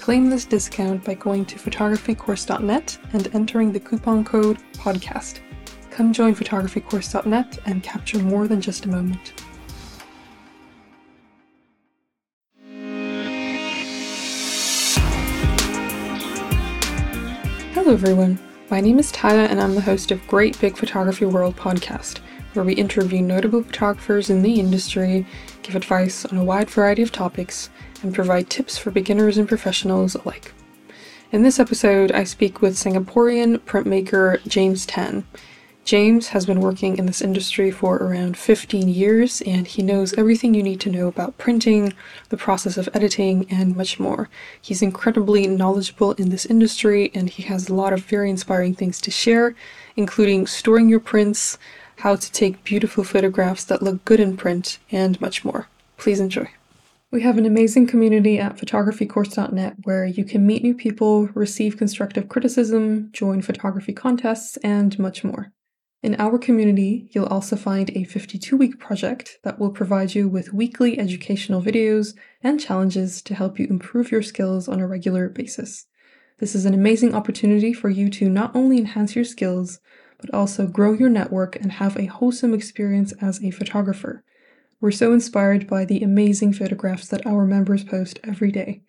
Claim this discount by going to photographycourse.net and entering the coupon code PODCAST. Come join photographycourse.net and capture more than just a moment. Hello, everyone. My name is Taya, and I'm the host of Great Big Photography World podcast, where we interview notable photographers in the industry, give advice on a wide variety of topics, and provide tips for beginners and professionals alike. In this episode, I speak with Singaporean printmaker James Tan. James has been working in this industry for around 15 years and he knows everything you need to know about printing, the process of editing, and much more. He's incredibly knowledgeable in this industry and he has a lot of very inspiring things to share, including storing your prints, how to take beautiful photographs that look good in print, and much more. Please enjoy. We have an amazing community at photographycourse.net where you can meet new people, receive constructive criticism, join photography contests, and much more. In our community, you'll also find a 52 week project that will provide you with weekly educational videos and challenges to help you improve your skills on a regular basis. This is an amazing opportunity for you to not only enhance your skills, but also grow your network and have a wholesome experience as a photographer. We're so inspired by the amazing photographs that our members post every day.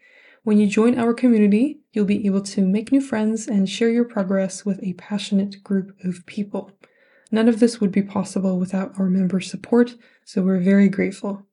When you join our community, you'll be able to make new friends and share your progress with a passionate group of people. None of this would be possible without our members' support, so we're very grateful.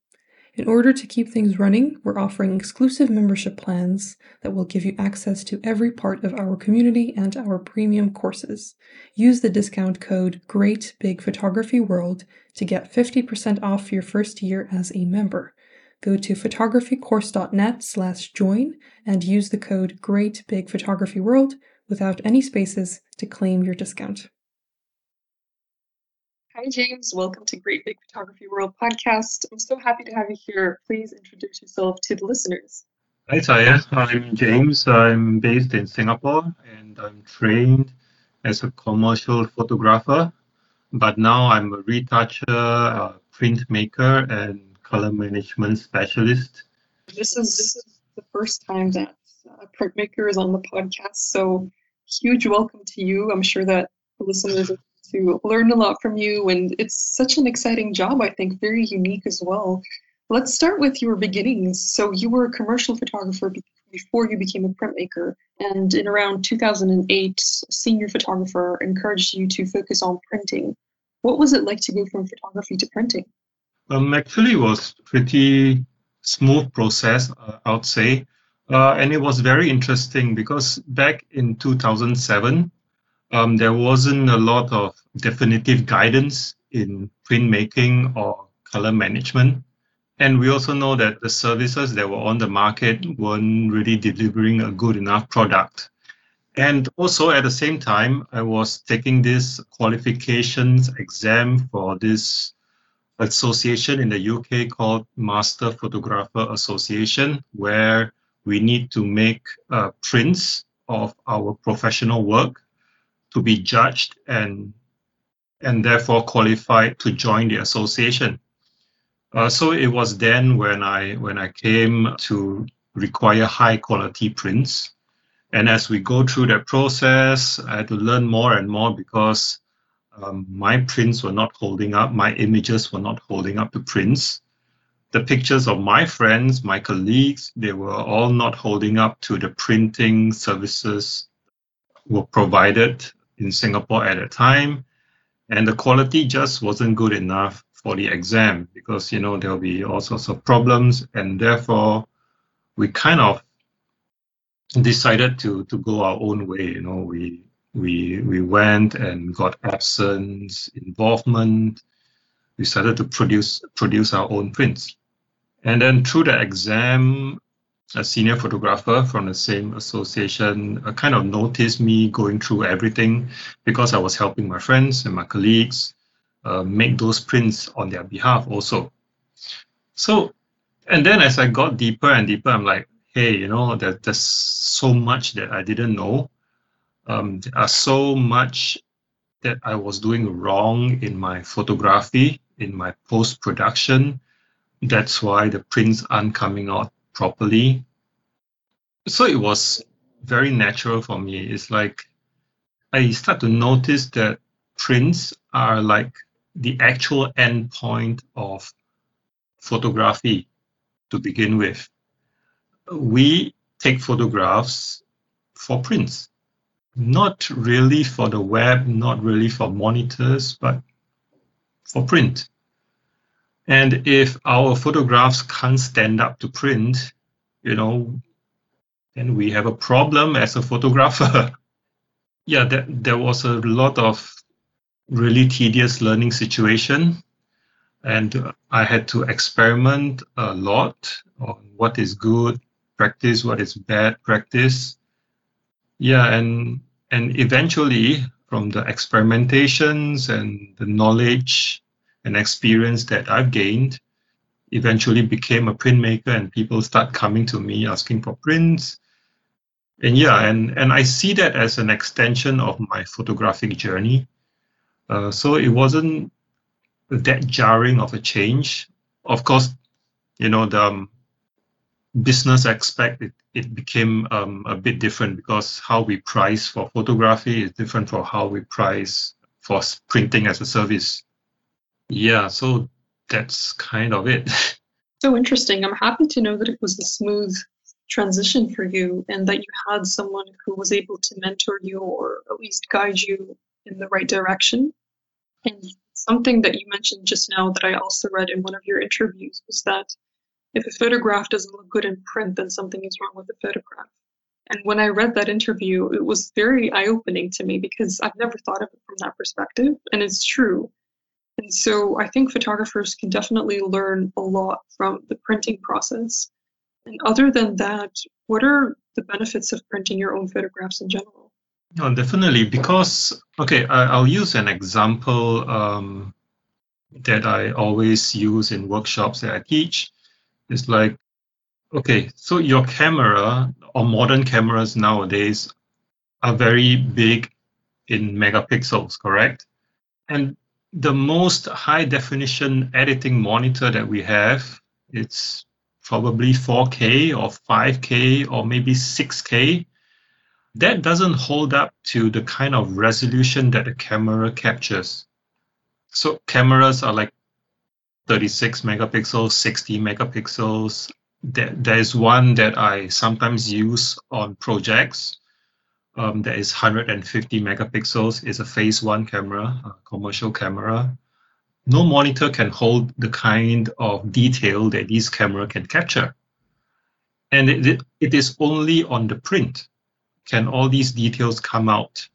In order to keep things running, we're offering exclusive membership plans that will give you access to every part of our community and our premium courses. Use the discount code Great Big Photography World to get 50% off your first year as a member. Go to photographycourse.net slash join and use the code Great Big Photography World without any spaces to claim your discount. Hi, James. Welcome to Great Big Photography World podcast. I'm so happy to have you here. Please introduce yourself to the listeners. Hi, Taya. I'm James. I'm based in Singapore and I'm trained as a commercial photographer, but now I'm a retoucher, a printmaker, and color management specialist. This is, this is the first time that a printmaker is on the podcast, so huge welcome to you. I'm sure that the listeners are to learn a lot from you. And it's such an exciting job, I think, very unique as well. Let's start with your beginnings. So, you were a commercial photographer before you became a printmaker. And in around 2008, a senior photographer encouraged you to focus on printing. What was it like to go from photography to printing? Um, actually, it was pretty smooth process, uh, I would say. Uh, and it was very interesting because back in 2007, um, there wasn't a lot of definitive guidance in printmaking or color management. And we also know that the services that were on the market weren't really delivering a good enough product. And also at the same time, I was taking this qualifications exam for this association in the UK called Master Photographer Association, where we need to make uh, prints of our professional work to be judged and and therefore qualified to join the association. Uh, so it was then when I when I came to require high quality prints, and as we go through that process, I had to learn more and more because um, my prints were not holding up, my images were not holding up to prints. The pictures of my friends, my colleagues, they were all not holding up to the printing services were provided in Singapore at the time. And the quality just wasn't good enough for the exam because, you know, there'll be all sorts of problems. And therefore, we kind of decided to, to go our own way. You know, we we we went and got Epson's involvement we started to produce produce our own prints and then through the exam a senior photographer from the same association uh, kind of noticed me going through everything because i was helping my friends and my colleagues uh, make those prints on their behalf also so and then as i got deeper and deeper i'm like hey you know there, there's so much that i didn't know um, there are so much that I was doing wrong in my photography, in my post production. That's why the prints aren't coming out properly. So it was very natural for me. It's like I start to notice that prints are like the actual end point of photography to begin with. We take photographs for prints not really for the web, not really for monitors, but for print. And if our photographs can't stand up to print, you know, then we have a problem as a photographer. yeah, there, there was a lot of really tedious learning situation. And I had to experiment a lot on what is good practice, what is bad practice. Yeah, and and eventually from the experimentations and the knowledge and experience that I've gained, eventually became a printmaker and people start coming to me asking for prints. And yeah, and, and I see that as an extension of my photographic journey. Uh, so it wasn't that jarring of a change. Of course, you know, the um, business aspect, it, it became um, a bit different because how we price for photography is different from how we price for printing as a service. Yeah, so that's kind of it. So interesting. I'm happy to know that it was a smooth transition for you and that you had someone who was able to mentor you or at least guide you in the right direction. And something that you mentioned just now that I also read in one of your interviews was that if a photograph doesn't look good in print, then something is wrong with the photograph. And when I read that interview, it was very eye opening to me because I've never thought of it from that perspective. And it's true. And so I think photographers can definitely learn a lot from the printing process. And other than that, what are the benefits of printing your own photographs in general? No, definitely. Because, okay, I, will use an example um, that I always use in workshops that I teach. It's like, okay, so your camera or modern cameras nowadays are very big in megapixels, correct? And the most high definition editing monitor that we have, it's probably 4K or 5K or maybe 6K. That doesn't hold up to the kind of resolution that the camera captures. So cameras are like 36 megapixels, 60 megapixels. There, there's one that I sometimes use on projects. Um, that is 150 megapixels. It's a Phase One camera, a commercial camera. No monitor can hold the kind of detail that this camera can capture. And it, it is only on the print can all these details come out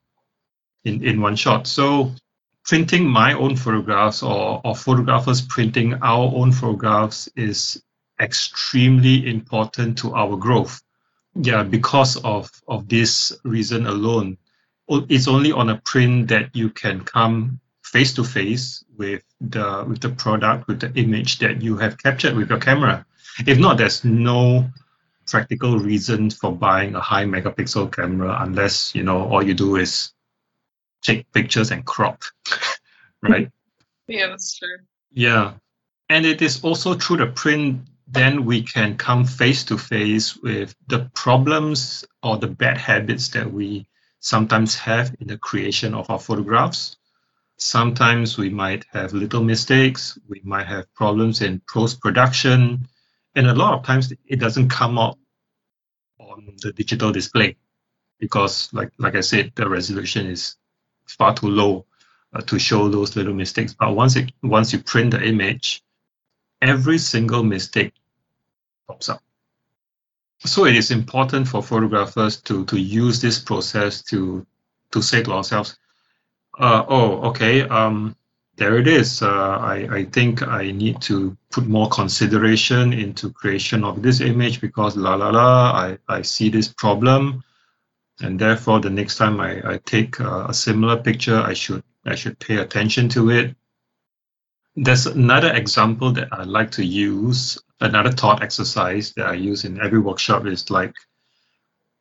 in, in one shot. So printing my own photographs or, or photographers printing our own photographs is extremely important to our growth. Yeah, because of, of this reason alone. It's only on a print that you can come face to face with the with the product, with the image that you have captured with your camera. If not, there's no practical reason for buying a high megapixel camera unless you know all you do is take pictures and crop, right? Yeah, that's true. Yeah. and it is also through the print then we can come face to face with the problems or the bad habits that we sometimes have in the creation of our photographs. Sometimes we might have little mistakes, we might have problems in post production, and a lot of times it doesn't come out on the digital display because, like, like I said, the resolution is far too low uh, to show those little mistakes. But once it once you print the image, every single mistake pops up. So it is important for photographers to, to use this process to, to say to ourselves, uh, oh, okay, um, there it is. Uh, I, I think I need to put more consideration into creation of this image because la la la, I, I see this problem. And therefore, the next time I, I take a, a similar picture, I should I should pay attention to it. There's another example that I like to use another thought exercise that I use in every workshop is like,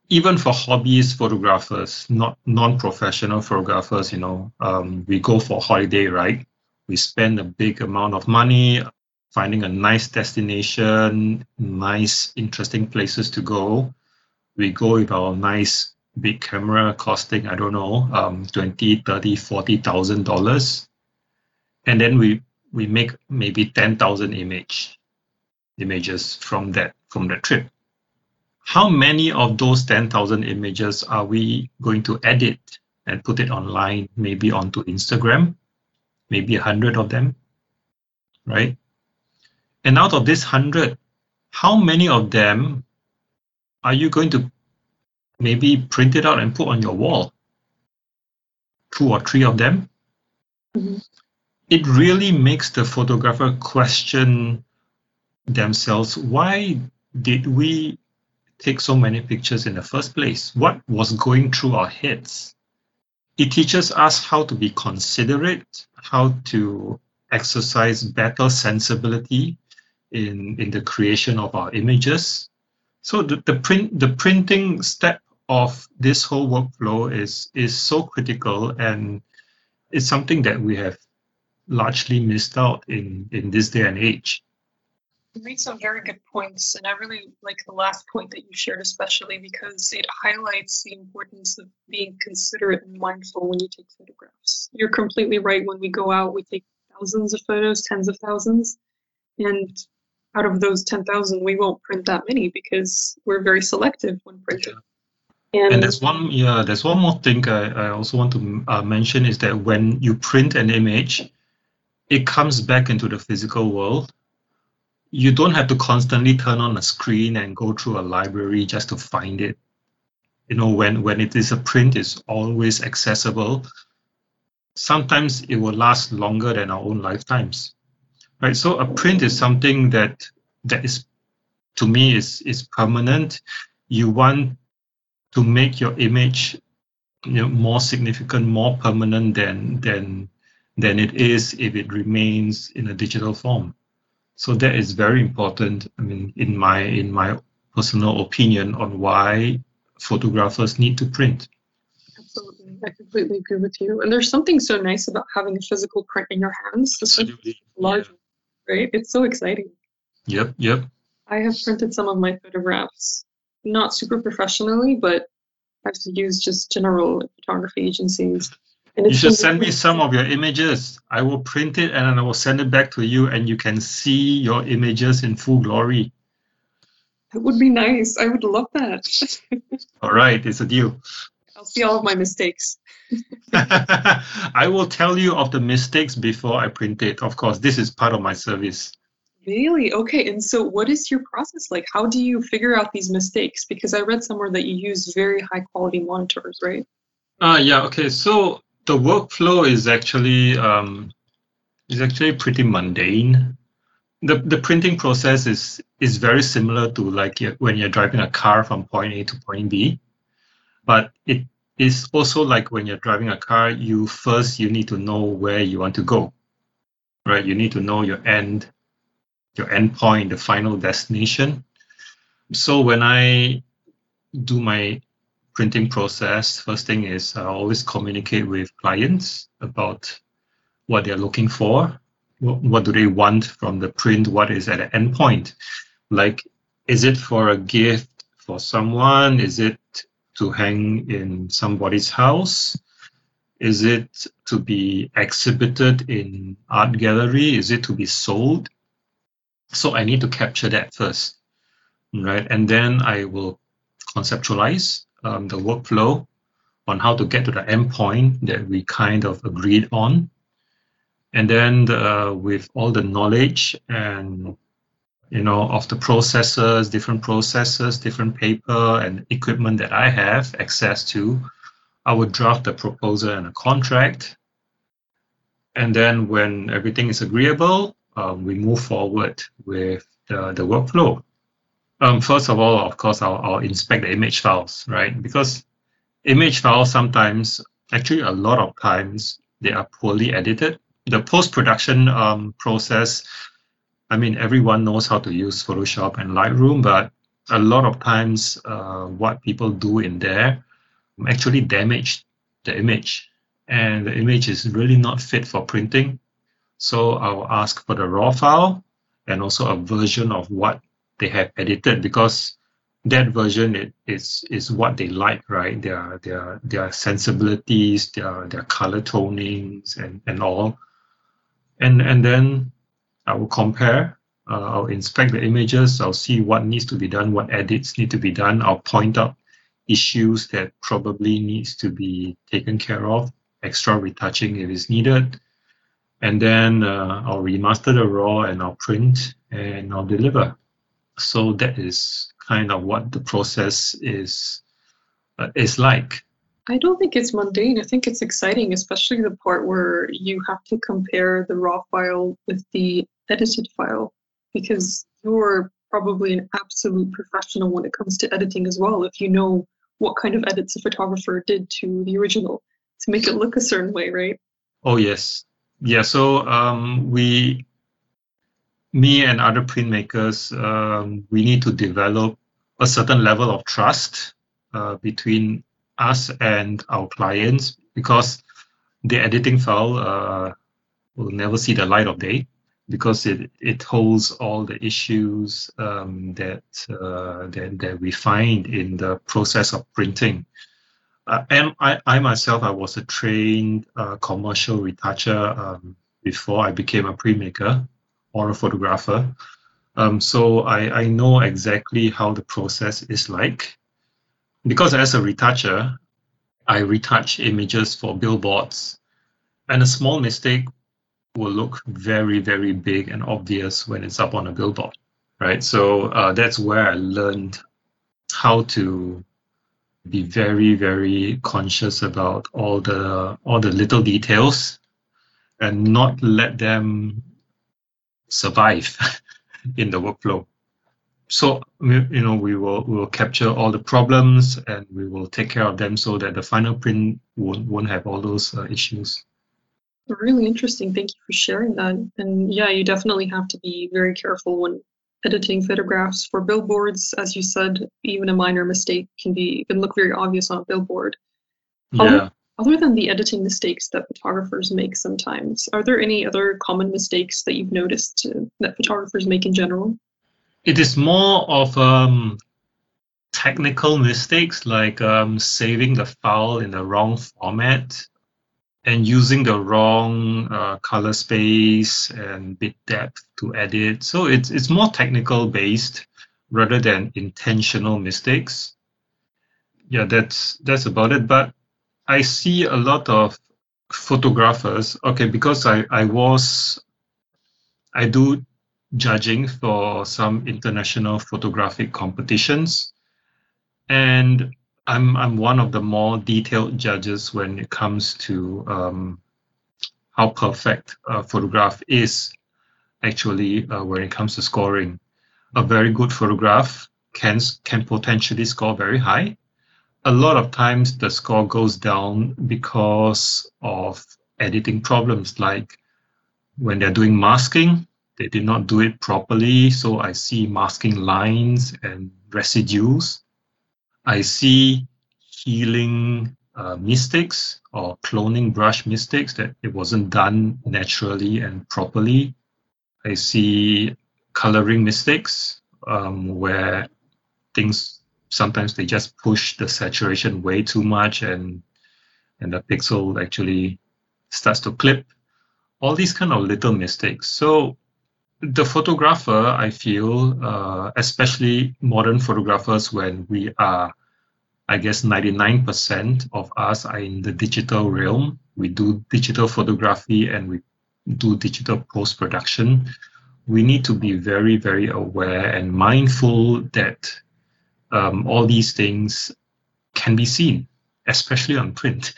even for hobbyist photographers, not non-professional photographers, you know, um, we go for holiday, right? We spend a big amount of money finding a nice destination, nice, interesting places to go. We go with our nice big camera costing, I don't know, um, 20, 30, 40,000 dollars. And then we, we make maybe 10,000 image images from that from that trip. How many of those 10,000 images are we going to edit and put it online, maybe onto Instagram? Maybe a hundred of them, right? And out of this hundred, how many of them are you going to maybe print it out and put on your wall? Two or three of them? Mm-hmm. It really makes the photographer question themselves why did we take so many pictures in the first place? What was going through our heads? It teaches us how to be considerate, how to exercise better sensibility in, in the creation of our images. So the, the print the printing step of this whole workflow is is so critical and it's something that we have largely missed out in, in this day and age. You made some very good points, and I really like the last point that you shared, especially because it highlights the importance of being considerate and mindful when you take photographs. You're completely right. When we go out, we take thousands of photos, tens of thousands, and out of those 10,000, we won't print that many because we're very selective when printing. Yeah. And, and, there's one, yeah, there's one more thing I, I also want to uh, mention is that when you print an image, it comes back into the physical world you don't have to constantly turn on a screen and go through a library just to find it. You know, when, when it is a print, it's always accessible. Sometimes it will last longer than our own lifetimes. Right. So a print is something that that is to me is is permanent. You want to make your image you know, more significant, more permanent than than than it is if it remains in a digital form. So that is very important. I mean, in my in my personal opinion on why photographers need to print. Absolutely, I completely agree with you. And there's something so nice about having a physical print in your hands. Absolutely, large, yeah. right? It's so exciting. Yep, yep. I have printed some of my photographs, not super professionally, but I've used just general photography agencies you should send me some of your images. I will print it and I will send it back to you, and you can see your images in full glory. That would be nice. I would love that. all right, it's a deal. I'll see all of my mistakes. I will tell you of the mistakes before I print it. Of course, this is part of my service. Really? Okay. And so, what is your process like? How do you figure out these mistakes? Because I read somewhere that you use very high quality monitors, right? Uh, yeah. Okay. So, the workflow is actually um, is actually pretty mundane. The, the printing process is is very similar to like when you're driving a car from point A to point B, but it is also like when you're driving a car. You first you need to know where you want to go, right? You need to know your end, your end point, the final destination. So when I do my printing process, first thing is I always communicate with clients about what they're looking for. what, what do they want from the print? What is at the end point? Like, is it for a gift for someone? Is it to hang in somebody's house? Is it to be exhibited in art gallery? Is it to be sold? So I need to capture that first, right? And then I will conceptualize um, the workflow on how to get to the endpoint that we kind of agreed on. And then uh, with all the knowledge and you know of the processes, different processes, different paper and equipment that I have access to, I would draft a proposal and a contract. And then when everything is agreeable, um, we move forward with the, the workflow. Um, first of all, of course, I'll, I'll inspect the image files, right? Because image files sometimes, actually a lot of times, they are poorly edited. The post-production um, process, I mean, everyone knows how to use Photoshop and Lightroom, but a lot of times uh, what people do in there actually damage the image and the image is really not fit for printing. So I'll ask for the raw file and also a version of what they have edited because that version it, is is what they like, right? Their their their sensibilities, their their color tonings and, and all. And and then I will compare. Uh, I'll inspect the images. I'll see what needs to be done, what edits need to be done. I'll point out issues that probably needs to be taken care of, extra retouching if it's needed. And then uh, I'll remaster the raw and I'll print and I'll deliver. So that is kind of what the process is uh, is like. I don't think it's mundane. I think it's exciting, especially the part where you have to compare the raw file with the edited file, because you're probably an absolute professional when it comes to editing as well. If you know what kind of edits a photographer did to the original to make it look a certain way, right? Oh yes, yeah. So um, we, me and other printmakers, um, we need to develop a certain level of trust uh, between us and our clients because the editing file uh, will never see the light of day because it, it holds all the issues um, that, uh, that that we find in the process of printing. Uh, and I, I myself, I was a trained uh, commercial retoucher um, before I became a printmaker or a photographer. Um, so I, I know exactly how the process is like. Because as a retoucher, I retouch images for billboards, and a small mistake will look very, very big and obvious when it's up on a billboard, right? So uh, that's where I learned how to be very, very conscious about all the all the little details and not let them survive in the workflow. So you know we will we will capture all the problems and we will take care of them so that the final print won't won't have all those uh, issues. Really interesting. Thank you for sharing that. And yeah, you definitely have to be very careful when editing photographs for billboards. As you said, even a minor mistake can be can look very obvious on a billboard. Yeah. Other than the editing mistakes that photographers make sometimes, are there any other common mistakes that you've noticed uh, that photographers make in general? It is more of um, technical mistakes like um, saving the file in the wrong format and using the wrong uh, color space and bit depth to edit. So it's it's more technical based rather than intentional mistakes. Yeah, that's that's about it. But I see a lot of photographers. Okay, because I I was I do judging for some international photographic competitions, and I'm I'm one of the more detailed judges when it comes to um, how perfect a photograph is actually uh, when it comes to scoring. A very good photograph can can potentially score very high. A lot of times the score goes down because of editing problems like when they're doing masking, they did not do it properly. So I see masking lines and residues I see healing uh, mistakes or cloning brush mistakes that it wasn't done naturally and properly. I see coloring mistakes um, where things sometimes they just push the saturation way too much and and the pixel actually starts to clip. All these kind of little mistakes. So the photographer, I feel, uh, especially modern photographers, when we are, I guess, 99% of us are in the digital realm. We do digital photography and we do digital post production. We need to be very, very aware and mindful that um, all these things can be seen, especially on print.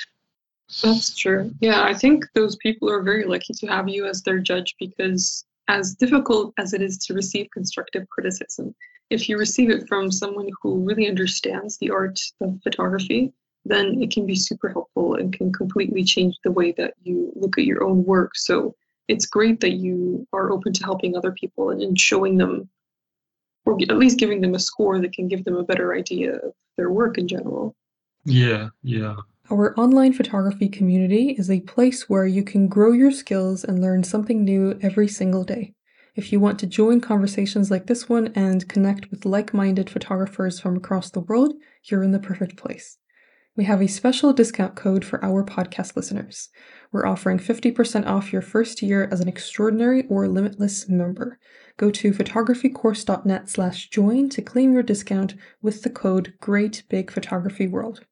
That's true. Yeah, I think those people are very lucky to have you as their judge because, as difficult as it is to receive constructive criticism, if you receive it from someone who really understands the art of photography, then it can be super helpful and can completely change the way that you look at your own work. So it's great that you are open to helping other people and, showing them or at least giving them a score that can give them a better idea of their work in general. Yeah, yeah. Our online photography community is a place where you can grow your skills and learn something new every single day. If you want to join conversations like this one and connect with like minded photographers from across the world, you're in the perfect place. We have a special discount code for our podcast listeners. We're offering 50% off your first year as an extraordinary or limitless member. Go to photographycourse.net slash join to claim your discount with the code Great Big Photography World.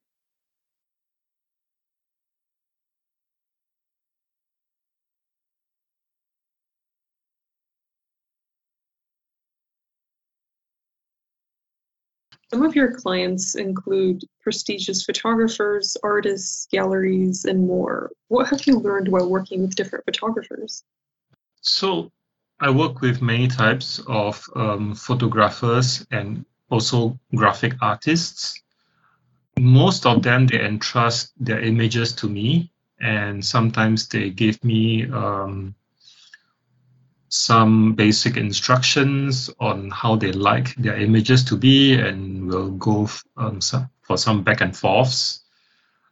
Some of your clients include prestigious photographers, artists, galleries, and more. What have you learned while working with different photographers? So, I work with many types of um, photographers and also graphic artists. Most of them they entrust their images to me, and sometimes they give me um, some basic instructions on how they like their images to be, and we'll go um, some, for some back and forths.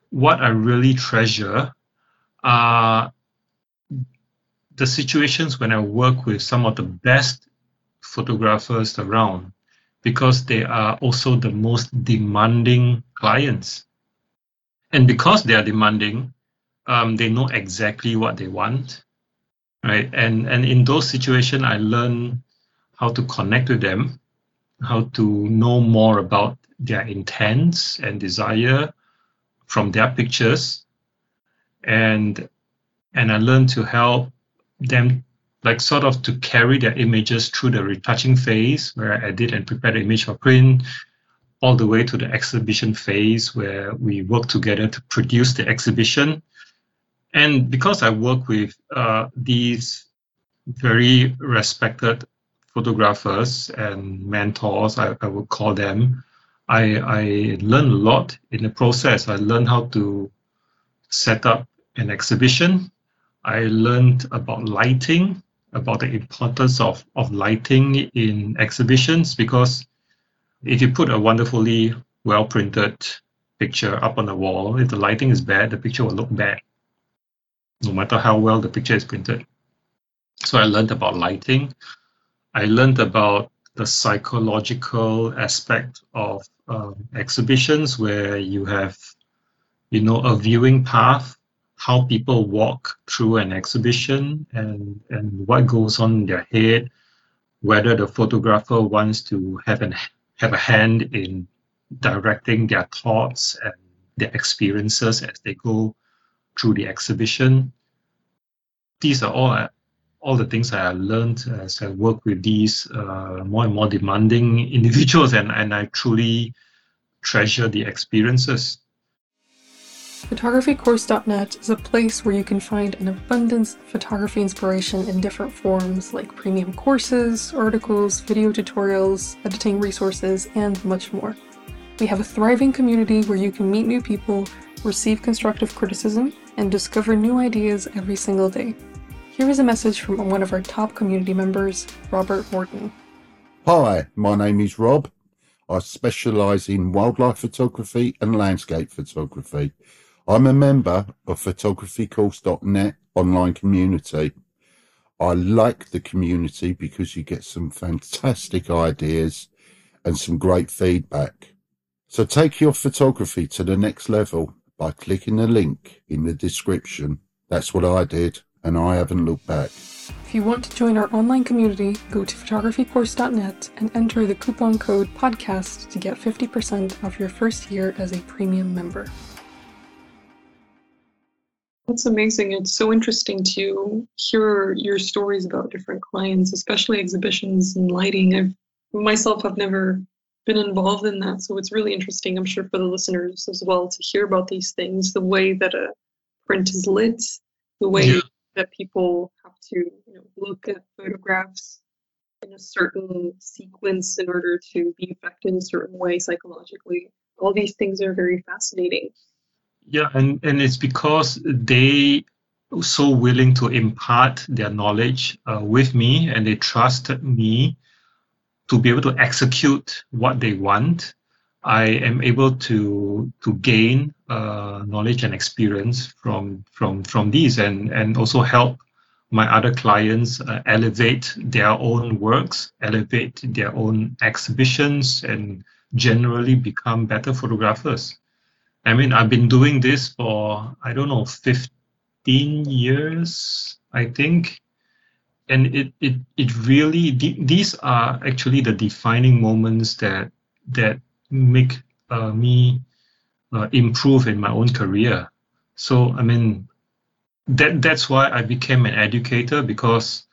What I really treasure are the situations when I work with some of the best photographers around because they are also the most demanding clients. And because they are demanding, um, they know exactly what they want right? And and in those situations, I learn how to connect with them, how to know more about their intents and desire from their pictures, and and I learn to help them like sort of to carry their images through the retouching phase where I edit and prepare the image for print all the way to the exhibition phase where we work together to produce the exhibition and because I work with uh, these very respected photographers and mentors, I, I would call them, I, I learned a lot in the process. I learned how to set up an exhibition. I learned about lighting, about the importance of, of lighting in exhibitions, because if you put a wonderfully well printed picture up on the wall, if the lighting is bad, the picture will look bad no matter how well the picture is printed. So I learned about lighting. I learned about the psychological aspect of um, exhibitions where you have, you know, a viewing path, how people walk through an exhibition and, and what goes on in their head, whether the photographer wants to have an have a hand in directing their thoughts and their experiences as they go through the exhibition. These are all all the things I learned as I work with these uh, more and more demanding individuals, and, and I truly treasure the experiences. Photographycourse.net is a place where you can find an abundance of photography inspiration in different forms like premium courses, articles, video tutorials, editing resources, and much more. We have a thriving community where you can meet new people, receive constructive criticism, and discover new ideas every single day. Here is a message from one of our top community members, Robert Morton. Hi, my name is Rob. I specialise in wildlife photography and landscape photography. I'm a member of photographycourse.net online community. I like the community because you get some fantastic ideas and some great feedback. So take your photography to the next level by clicking the link in the description. That's what I did, and I haven't looked back. If you want to join our online community, go to photographycourse.net and enter the coupon code podcast to get 50% off your first year as a premium member. That's amazing. It's so interesting to hear your stories about different clients, especially exhibitions and lighting. I've myself have never been involved in that, so it's really interesting, I'm sure, for the listeners as well to hear about these things, the way that a print is lit, the way yeah. that people have to you know, look at photographs in a certain sequence in order to be affected in a certain way psychologically. All these things are very fascinating. Yeah, and, and it's because they so willing to impart their knowledge uh, with me and they trusted me to be able to execute what they want. I am able to to gain uh, knowledge and experience from from from these and and also help my other clients uh, elevate their own works, elevate their own exhibitions, and generally become better photographers. I mean, I've been doing this for, I don't know, 15 years, I think. And it, it, it really, these are actually the defining moments that, that make uh, me uh, improve in my own career. So, I mean, that, that's why I became an educator because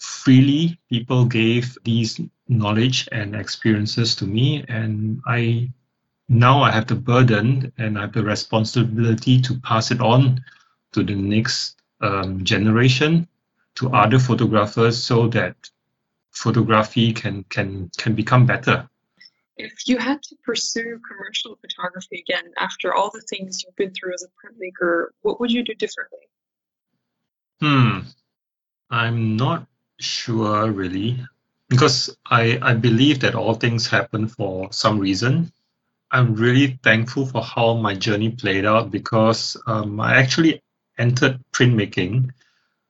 freely people gave these knowledge and experiences to me and I now I have the burden and I have the responsibility to pass it on to the next um, generation, to other photographers, so that photography can can can become better. If you had to pursue commercial photography again after all the things you've been through as a printmaker, what would you do differently? Hmm, I'm not sure really, because I I believe that all things happen for some reason I'm really thankful for how my journey played out because um, I actually entered printmaking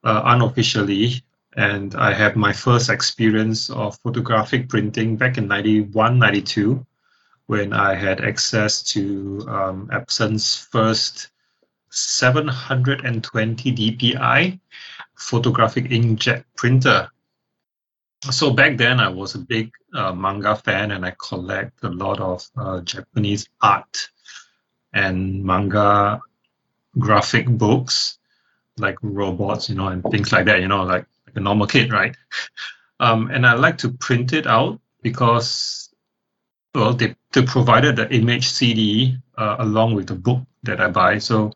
uh, unofficially, and I had my first experience of photographic printing back in 91, 92, when I had access to um, Epson's first 720 dpi photographic inkjet printer. So back then I was a big uh, manga fan and I collect a lot of uh, Japanese art and manga graphic books like robots, you know, and things like that, you know, like, like a normal kid, right? um, and I like to print it out because, well, they, they provided the image CD uh, along with the book that I buy. So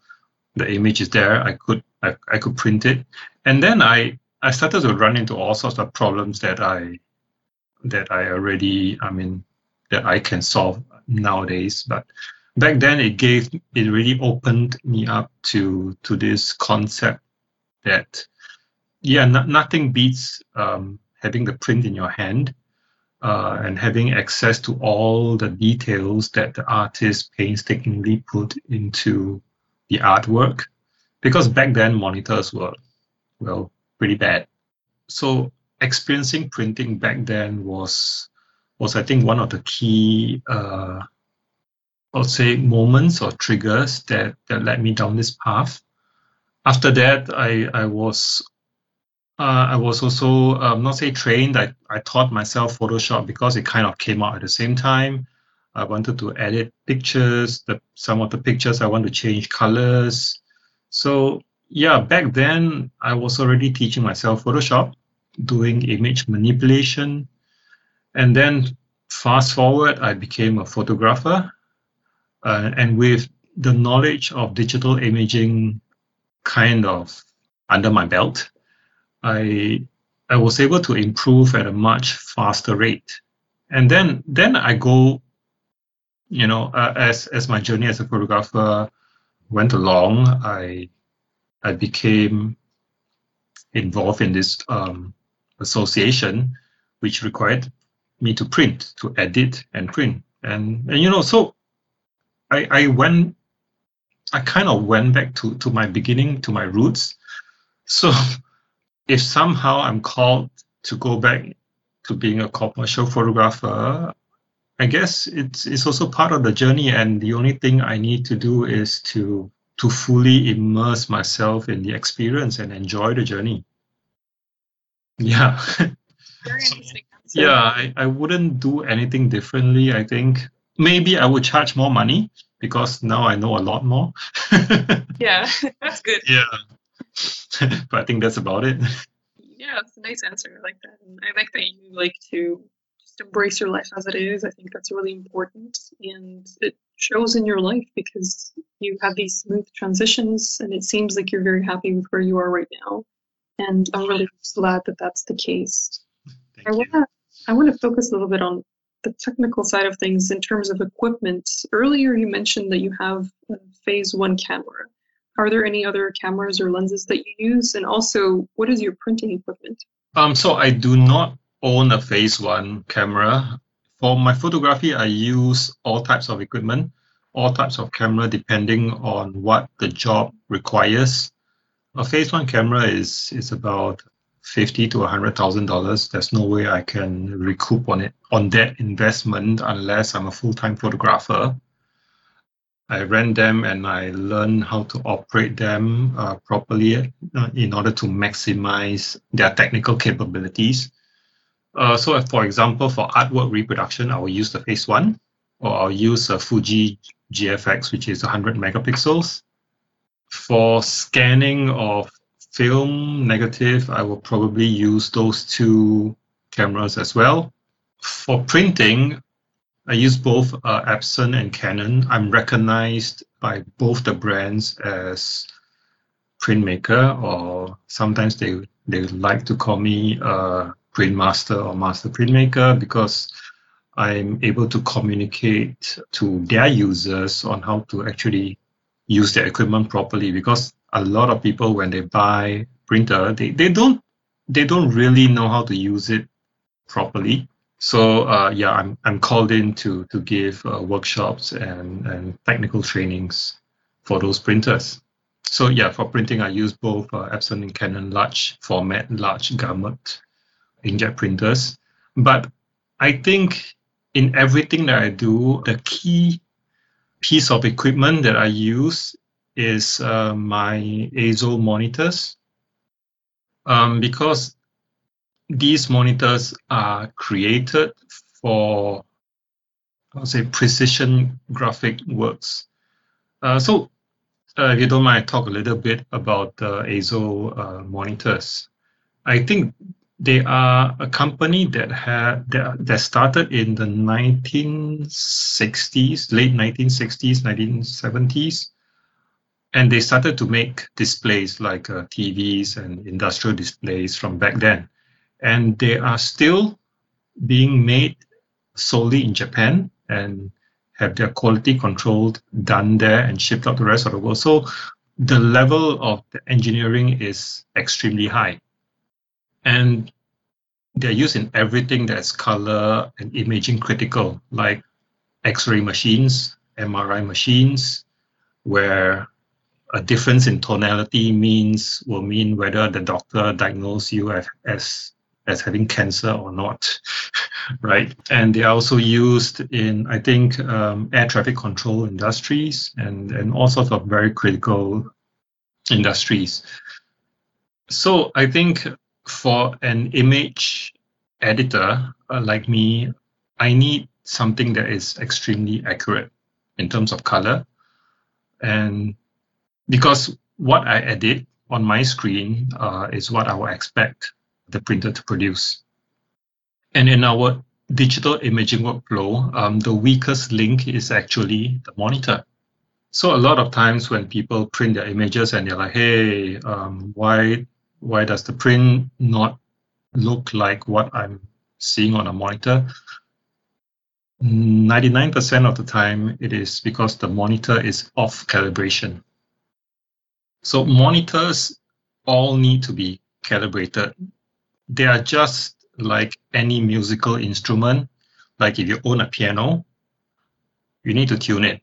the image is there. I could I, I could print it, and then I I started to run into all sorts of problems that I that I already I mean that I can solve nowadays. But back then it gave it really opened me up to to this concept that yeah nothing beats um, having the print in your hand uh, and having access to all the details that the artist painstakingly put into the artwork because back then monitors were well pretty bad. So experiencing printing back then was was I think one of the key uh, I'll say moments or triggers that that led me down this path. After that, I I was uh, I was also um, not say trained. I, I taught myself Photoshop because it kind of came out at the same time. I wanted to edit pictures. The some of the pictures I want to change colors. So yeah, back then I was already teaching myself Photoshop, doing image manipulation. And then fast forward, I became a photographer. Uh, and with the knowledge of digital imaging kind of under my belt, I I was able to improve at a much faster rate. And then then I go, you know, uh, as as my journey as a photographer went along, I I became involved in this um, association, which required me to print, to edit and print. And, and you know, so I, I went, I kind of went back to, to my beginning, to my roots. So if somehow I'm called to go back to being a commercial photographer, I guess it's it's also part of the journey, and the only thing I need to do is to to fully immerse myself in the experience and enjoy the journey. Yeah. Very interesting. Answer. Yeah, I, I wouldn't do anything differently. I think maybe I would charge more money because now I know a lot more. yeah, that's good. Yeah. but I think that's about it. Yeah, it's a nice answer. I like that. And I like that you like to just embrace your life as it is. I think that's really important. And it shows in your life because you have these smooth transitions and it seems like you're very happy with where you are right now. And I'm really glad that that's the case. Thank I want to I want to focus a little bit on the technical side of things in terms of equipment. Earlier, you mentioned that you have a Phase One camera. Are there any other cameras or lenses that you use? And also, what is your printing equipment? Um, so I do not own a Phase One camera. For my photography, I use all types of equipment, all types of camera, depending on what the job requires. A Phase One camera is is about fifty to hundred thousand dollars. There's no way I can recoup on it on that investment unless I'm a full time photographer. I rent them and I learn how to operate them uh, properly uh, in order to maximize their technical capabilities. Uh, so, if, for example, for artwork reproduction, I will use the Phase One, or I'll use a Fuji GFX, which is 100 megapixels. For scanning of film negative, I will probably use those two cameras as well. For printing, I use both uh, Epson and Canon. I'm recognized by both the brands as printmaker, or sometimes they they like to call me a print master or master printmaker because I'm able to communicate to their users on how to actually use their equipment properly. Because a lot of people, when they buy printer, they, they don't they don't really know how to use it properly. So uh, yeah, I'm I'm called in to to give uh, workshops and and technical trainings for those printers. So yeah, for printing, I use both uh, Epson and Canon large format, large gamut inkjet printers. But I think in everything that I do, the key piece of equipment that I use is uh, my EIZO monitors. Um, because these monitors are created for, I'll say, precision graphic works. Uh, so, uh, if you don't mind, I talk a little bit about the EIZO uh, monitors. I think they are a company that had that, that started in the 1960s, late 1960s, 1970s, and they started to make displays like uh, TVs and industrial displays from back then and they are still being made solely in Japan and have their quality controlled done there and shipped out to the rest of the world. So the level of the engineering is extremely high. And they're used in everything that's color and imaging critical, like X-ray machines, MRI machines, where a difference in tonality means will mean whether the doctor diagnose you as, as as having cancer or not, right? And they are also used in, I think, um, air traffic control industries and, and all sorts of very critical industries. So I think for an image editor uh, like me, I need something that is extremely accurate in terms of color. And because what I edit on my screen uh, is what I would expect the printer to produce. And in our digital imaging workflow, um, the weakest link is actually the monitor. So a lot of times when people print their images and they're like, "Hey, um, why why does the print not look like what I'm seeing on a monitor?" 99% of the time, it is because the monitor is off calibration. So monitors all need to be calibrated they are just like any musical instrument. Like if you own a piano, you need to tune it.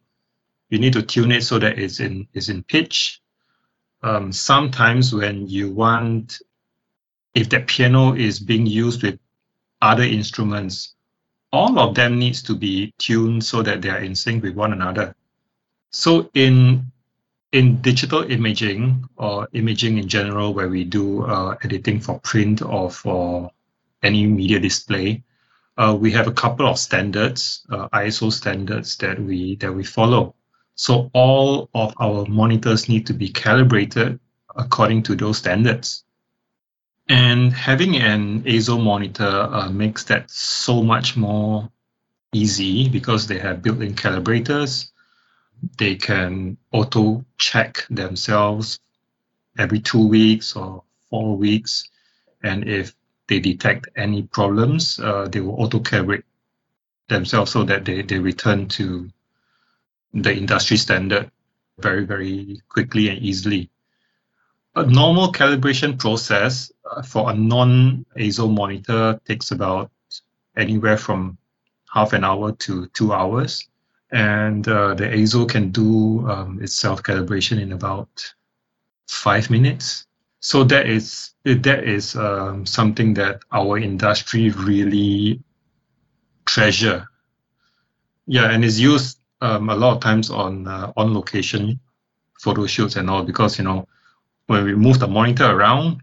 You need to tune it so that it's in is in pitch. Um, sometimes when you want if that piano is being used with other instruments, all of them needs to be tuned so that they are in sync with one another. So in in digital imaging or imaging in general, where we do uh, editing for print or for any media display, uh, we have a couple of standards, uh, ISO standards that we that we follow. So all of our monitors need to be calibrated according to those standards. And having an EIZO monitor uh, makes that so much more easy because they have built-in calibrators. They can auto check themselves every two weeks or four weeks. And if they detect any problems, uh, they will auto calibrate themselves so that they, they return to the industry standard very, very quickly and easily. A normal calibration process uh, for a non-EIZO monitor takes about anywhere from half an hour to two hours. And uh, the EIZO can do um, its self-calibration in about five minutes. So that is that is um, something that our industry really treasure. Yeah, and is used um, a lot of times on uh, on location photo shoots and all because you know when we move the monitor around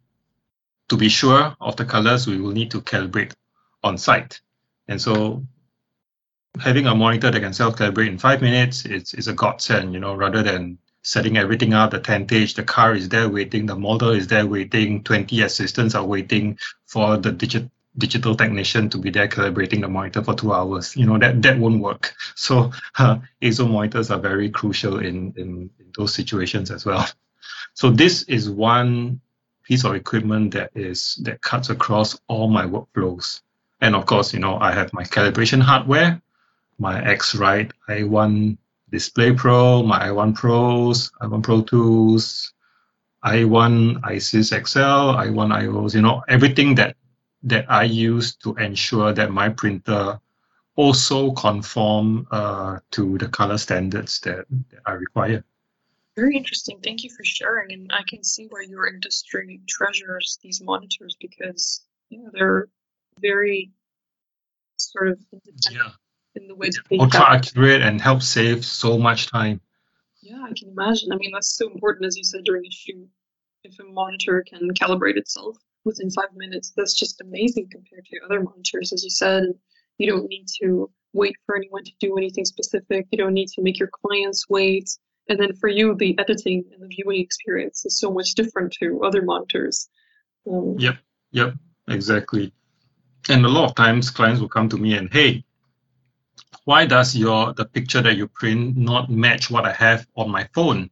to be sure of the colors we will need to calibrate on site and so having a monitor that can self calibrate in five minutes is, is a godsend you know rather than setting everything up the tentage the car is there waiting the model is there waiting 20 assistants are waiting for the digit digital technician to be there calibrating the monitor for two hours. You know that that won't work. So uh, EIZO monitors are very crucial in, in, in those situations as well. So this is one piece of equipment that is that cuts across all my workflows. And of course, you know I have my calibration hardware, my X-Rite i1 Display Pro, my i1 Pros, i1 Pro 2s, i1 ISIS XL, i1 IOS, you know, everything that that I use to ensure that my printer also conform uh, to the color standards that, that I require. Very interesting. Thank you for sharing. And I can see why your industry treasures these monitors because you know, they're very sort of independent yeah. In the way that they ultra accurate and help save so much time. Yeah, I can imagine. I mean, that's so important, as you said during a shoot. If a monitor can calibrate itself within five minutes. That's just amazing compared to other monitors, as you said. You don't need to wait for anyone to do anything specific. You don't need to make your clients wait. And then for you, the editing and the viewing experience is so much different to other monitors. Um, yep, yep, exactly. And a lot of times clients will come to me and, hey, why does your the picture that you print not match what I have on my phone?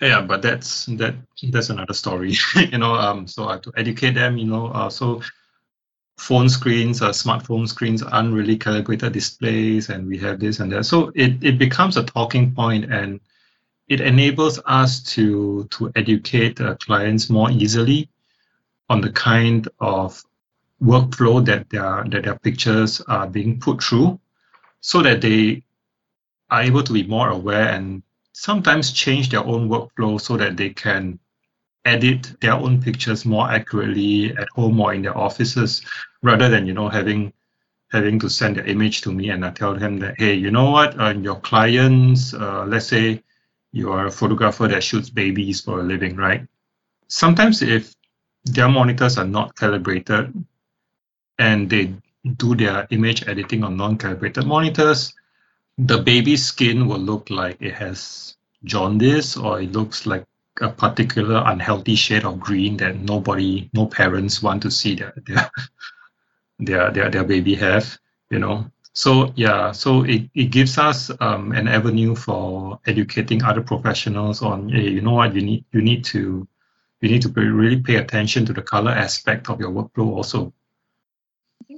yeah but that's that that's another story you know um so i have to educate them you know uh, so phone screens uh, smartphone screens aren't really calibrated displays and we have this and that so it, it becomes a talking point and it enables us to to educate uh, clients more easily on the kind of workflow that their that their pictures are being put through so that they are able to be more aware and sometimes change their own workflow so that they can edit their own pictures more accurately at home or in their offices rather than you know having having to send the image to me and I tell them that hey you know what? Uh, your clients uh, let's say you are a photographer that shoots babies for a living right? Sometimes if their monitors are not calibrated and they do their image editing on non-calibrated monitors the baby's skin will look like it has jaundice or it looks like a particular unhealthy shade of green that nobody, no parents want to see their their their their, their baby have, you know. So yeah, so it, it gives us um, an avenue for educating other professionals on, hey, you know what, you need you need to you need to really pay attention to the color aspect of your workflow also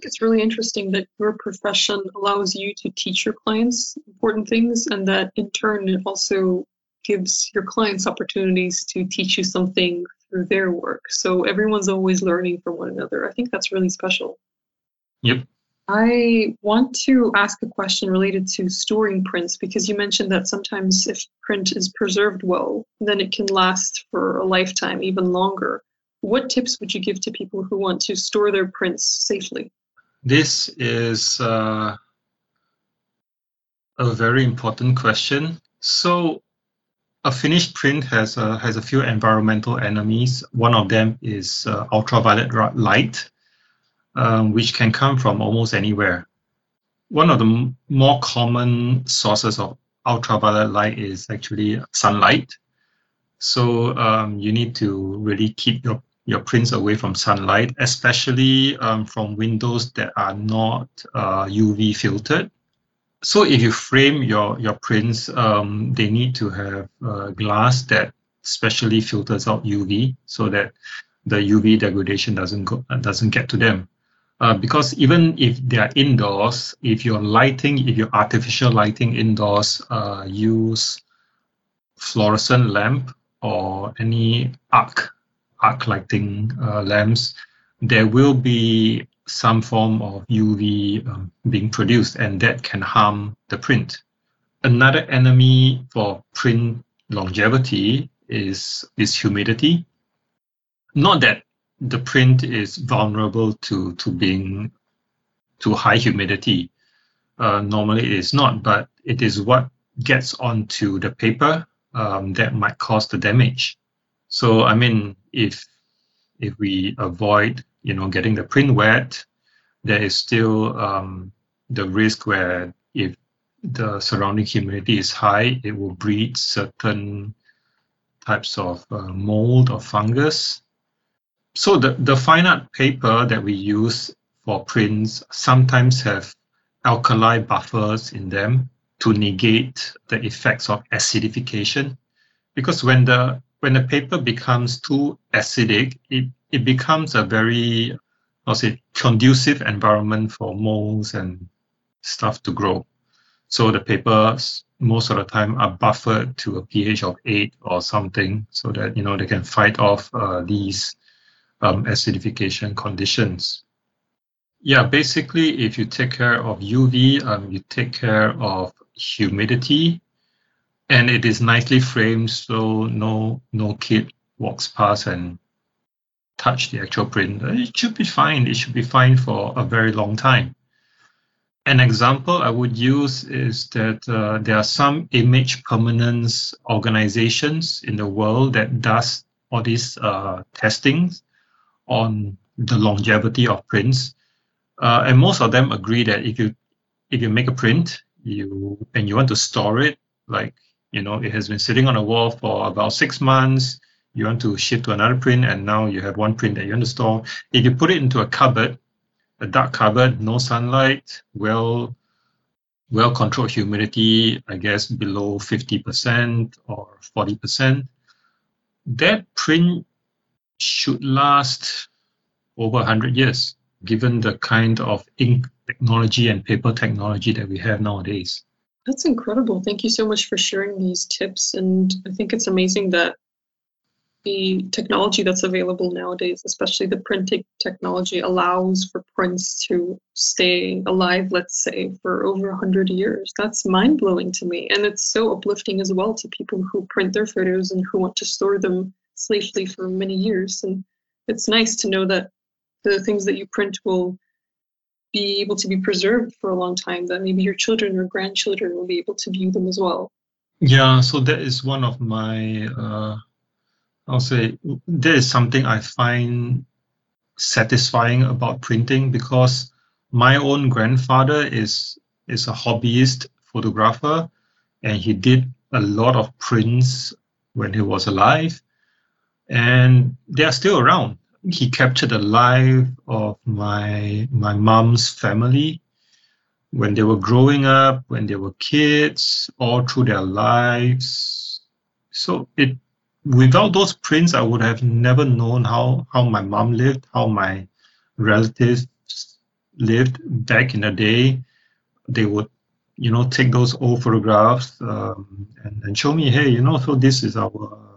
think it's really interesting that your profession allows you to teach your clients important things, and that in turn it also gives your clients opportunities to teach you something through their work. So everyone's always learning from one another. I think that's really special. Yep. I want to ask a question related to storing prints because you mentioned that sometimes if print is preserved well, then it can last for a lifetime, even longer. what tips would you give to people who want to store their prints safely? This is uh, a very important question. So, a finished print has a, has a few environmental enemies. One of them is uh, ultraviolet light, um, which can come from almost anywhere. One of the more common sources of ultraviolet light is actually sunlight. So um, you need to really keep your, your prints away from sunlight, especially um, from windows that are not uh, UV filtered so if you frame your your prints, um, they need to have uh, glass that specially filters out UV so that the UV degradation doesn't go uh, doesn't get to them. Uh, because even if they are indoors, if your lighting, if your artificial lighting indoors uh, use fluorescent lamp or any arc arc lighting uh, lamps, there will be some form of UV um, being produced, and that can harm the print. Another enemy for print longevity is, is humidity. Not that the print is vulnerable to, to being to high humidity. Uh, normally it is not, but it is what gets onto the paper um, that might cause the damage. So I mean, if if we avoid you know getting the print wet, there is still um, the risk where if the surrounding humidity is high, it will breed certain types of uh, mold or fungus. So the, the fine art paper that we use for prints sometimes have alkali buffers in them to negate the effects of acidification. Because when the when the paper becomes too acidic, it, it becomes a very I'll say conducive environment for molds and stuff to grow. So the papers most of the time are buffered to a pH of eight or something, so that you know they can fight off uh, these um, acidification conditions. Yeah, basically, if you take care of UV, um, you take care of humidity, and it is nicely framed, so no no kid walks past and touch the actual print, it should be fine. It should be fine for a very long time. An example I would use is that uh, there are some image permanence organizations in the world that does all these uh, testings on the longevity of prints, uh, and most of them agree that if you if you make a print, you and you want to store it, like you know, it has been sitting on a wall for about six months you want to shift to another print and now you have one print that you want to store. If you put it into a cupboard, a dark cupboard, no sunlight, well well controlled humidity, I guess below 50% or 40%, that print should last over 100 years, given the kind of ink technology and paper technology that we have nowadays. That's incredible. Thank you so much for sharing these tips. And I think it's amazing that the technology that's available nowadays, especially the printing technology, allows for prints to stay alive, let's say, for over 100 years. That's mind blowing to me. And it's so uplifting as well to people who print their photos and who want to store them safely for many years. And it's nice to know that the things that you print will be able to be preserved for a long time, that maybe your children or grandchildren will be able to view them as well. Yeah, so that is one of my. Uh I'll say there is something I find satisfying about printing because my own grandfather is is a hobbyist photographer and he did a lot of prints when he was alive and they are still around he captured the life of my my mom's family when they were growing up when they were kids all through their lives so it without those prints, I would have never known how how my mom lived, how my relatives lived back in the day. They would, you know, take those old photographs um, and, and show me, hey, you know, so this is our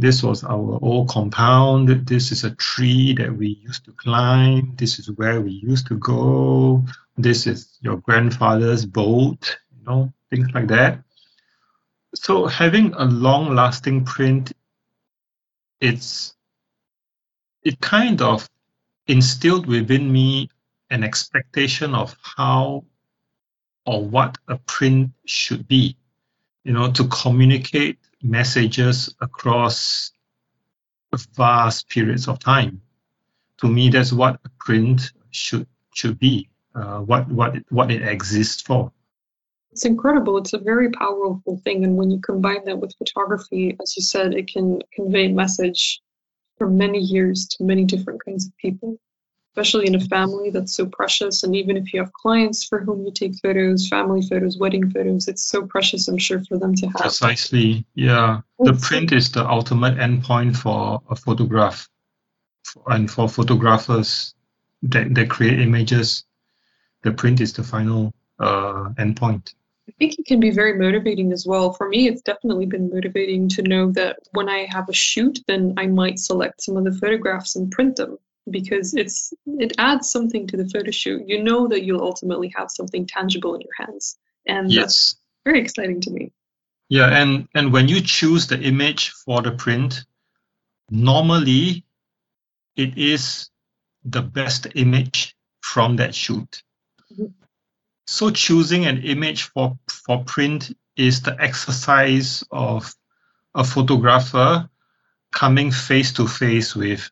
this was our old compound. This is a tree that we used to climb. This is where we used to go. This is your grandfather's boat, you know, things like that so having a long lasting print it's it kind of instilled within me an expectation of how or what a print should be, you know, to communicate messages across vast periods of time. To me, that's what a print should should be, uh, what what it, what it exists for. It's incredible. It's a very powerful thing, and when you combine that with photography, as you said, it can convey a message for many years to many different kinds of people especially in a family that's so precious. And even if you have clients for whom you take photos, family photos, wedding photos, it's so precious, I'm sure, for them to have. Precisely. Yeah. The print is the ultimate endpoint for a photograph. And for photographers that, that create images, the print is the final uh, endpoint. I think it can be very motivating as well. For me, it's definitely been motivating to know that when I have a shoot, then I might select some of the photographs and print them because it's it adds something to the photo shoot. You know that you'll ultimately have something tangible in your hands, and yes. that's very exciting to me. Yeah, and and when you choose the image for the print, normally it is the best image from that shoot. Mm-hmm. So choosing an image for for print is the exercise of a photographer coming face to face with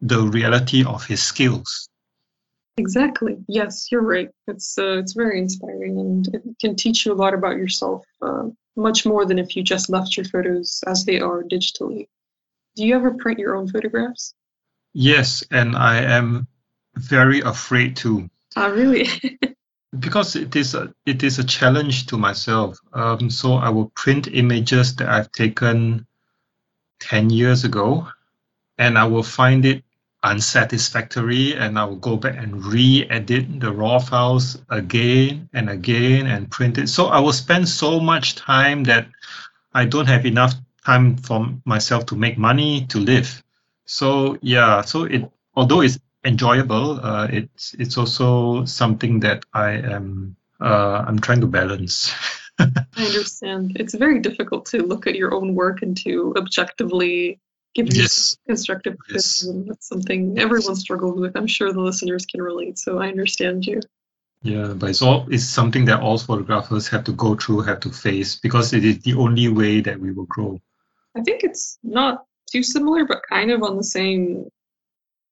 the reality of his skills. Exactly. Yes, you're right. It's uh, it's very inspiring, and it can teach you a lot about yourself, uh, much more than if you just left your photos as they are digitally. Do you ever print your own photographs? Yes, and I am very afraid to. Ah, really? because it is a it is a challenge to myself. Um, so I will print images that I've taken ten years ago, and I will find it unsatisfactory and I will go back and re-edit the raw files again and again and print it. So I will spend so much time that I don't have enough time for myself to make money to live. So yeah, so it although it's enjoyable, uh, it's it's also something that I am uh, I'm trying to balance. I understand. It's very difficult to look at your own work and to objectively giving yes. constructive criticism. Yes. That's something everyone struggles with. I'm sure the listeners can relate, so I understand you. Yeah, but it's all it's something that all photographers have to go through, have to face, because it is the only way that we will grow. I think it's not too similar, but kind of on the same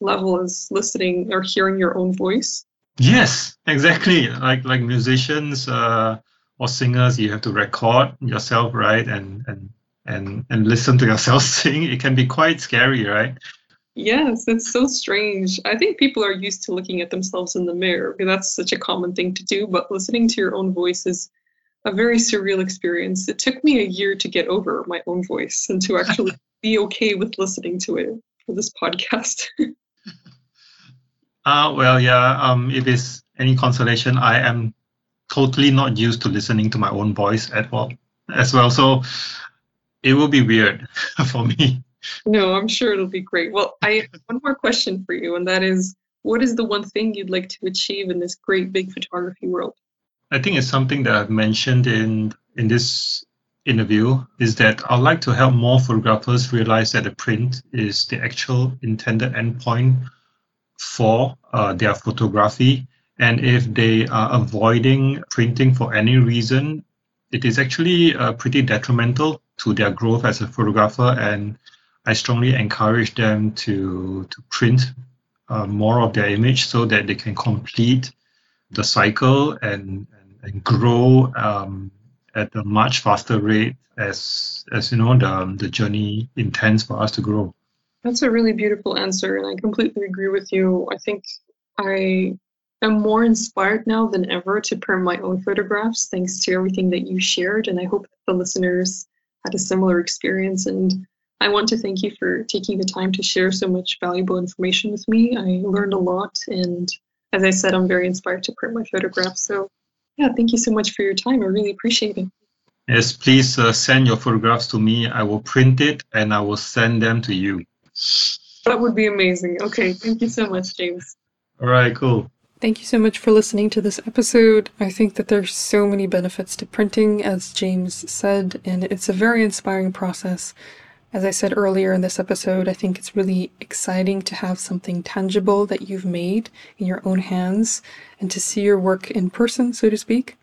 level as listening or hearing your own voice. Yes, exactly. Like like musicians uh, or singers, you have to record yourself, right? And and and and listen to yourself sing it can be quite scary right? Yes it's so strange. I think people are used to looking at themselves in the mirror. Because that's such a common thing to do but listening to your own voice is a very surreal experience. It took me a year to get over my own voice and to actually be okay with listening to it for this podcast. Uh, well yeah um, if it's any consolation i am totally not used to listening to my own voice at all as well. So it will be weird for me. No, I'm sure it'll be great. Well, I have one more question for you, and that is what is the one thing you'd like to achieve in this great big photography world? I think it's something that I've mentioned in in this interview is that I'd like to help more photographers realize that the print is the actual intended endpoint for uh, their photography. And if they are avoiding printing for any reason, it is actually uh, pretty detrimental to their growth as a photographer. And I strongly encourage them to, to print uh, more of their image so that they can complete the cycle and, and, and grow um, at a much faster rate as, as you know, the, the journey intends for us to grow. That's a really beautiful answer, and I completely agree with you. I think I am more inspired now than ever to print my own photographs thanks to everything that you shared, and I hope the listeners had a similar experience. And I want to thank you for taking the time to share so much valuable information with me. I learned a lot. And as I said, I'm very inspired to print my photographs. So, yeah, thank you so much for your time. I really appreciate it. Yes, please uh, send your photographs to me. I will print it and I will send them to you. That would be amazing. Okay, thank you so much, James. All right, cool. Thank you so much for listening to this episode. I think that there's so many benefits to printing, as James said, and it's a very inspiring process. As I said earlier in this episode, I think it's really exciting to have something tangible that you've made in your own hands and to see your work in person, so to speak.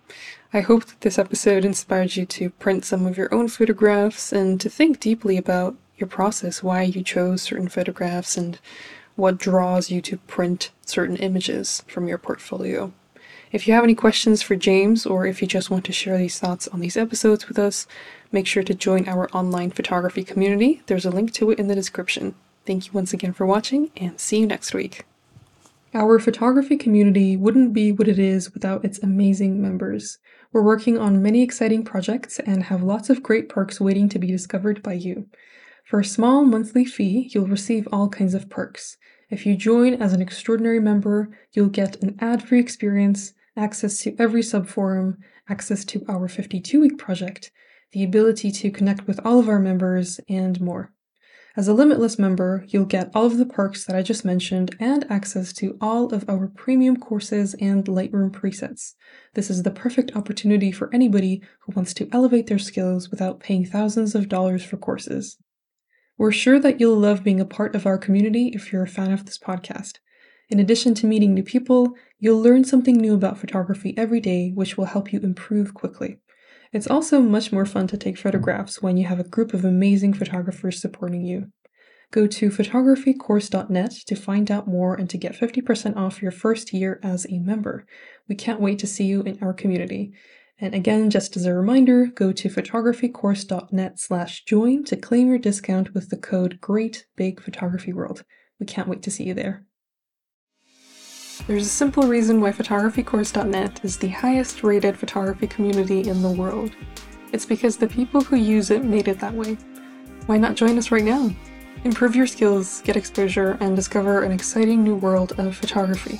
I hope that this episode inspired you to print some of your own photographs and to think deeply about your process, why you chose certain photographs, and what draws you to print certain images from your portfolio. If you have any questions for James, or if you just want to share these thoughts on these episodes with us, make sure to join our online photography community. There's a link to it in the description. Thank you once again for watching, and see you next week. Our photography community wouldn't be what it is without its amazing members. We're working on many exciting projects and have lots of great perks waiting to be discovered by you. For a small monthly fee, you'll receive all kinds of perks. If you join as an extraordinary member, you'll get an ad free experience, access to every subforum, access to our 52 week project, the ability to connect with all of our members, and more. As a Limitless member, you'll get all of the perks that I just mentioned and access to all of our premium courses and Lightroom presets. This is the perfect opportunity for anybody who wants to elevate their skills without paying thousands of dollars for courses. We're sure that you'll love being a part of our community if you're a fan of this podcast. In addition to meeting new people, you'll learn something new about photography every day, which will help you improve quickly. It's also much more fun to take photographs when you have a group of amazing photographers supporting you. Go to photographycourse.net to find out more and to get 50% off your first year as a member. We can't wait to see you in our community. And again, just as a reminder, go to photographycourse.net slash join to claim your discount with the code Great Big Photography World. We can't wait to see you there. There's a simple reason why photographycourse.net is the highest rated photography community in the world. It's because the people who use it made it that way. Why not join us right now? Improve your skills, get exposure, and discover an exciting new world of photography.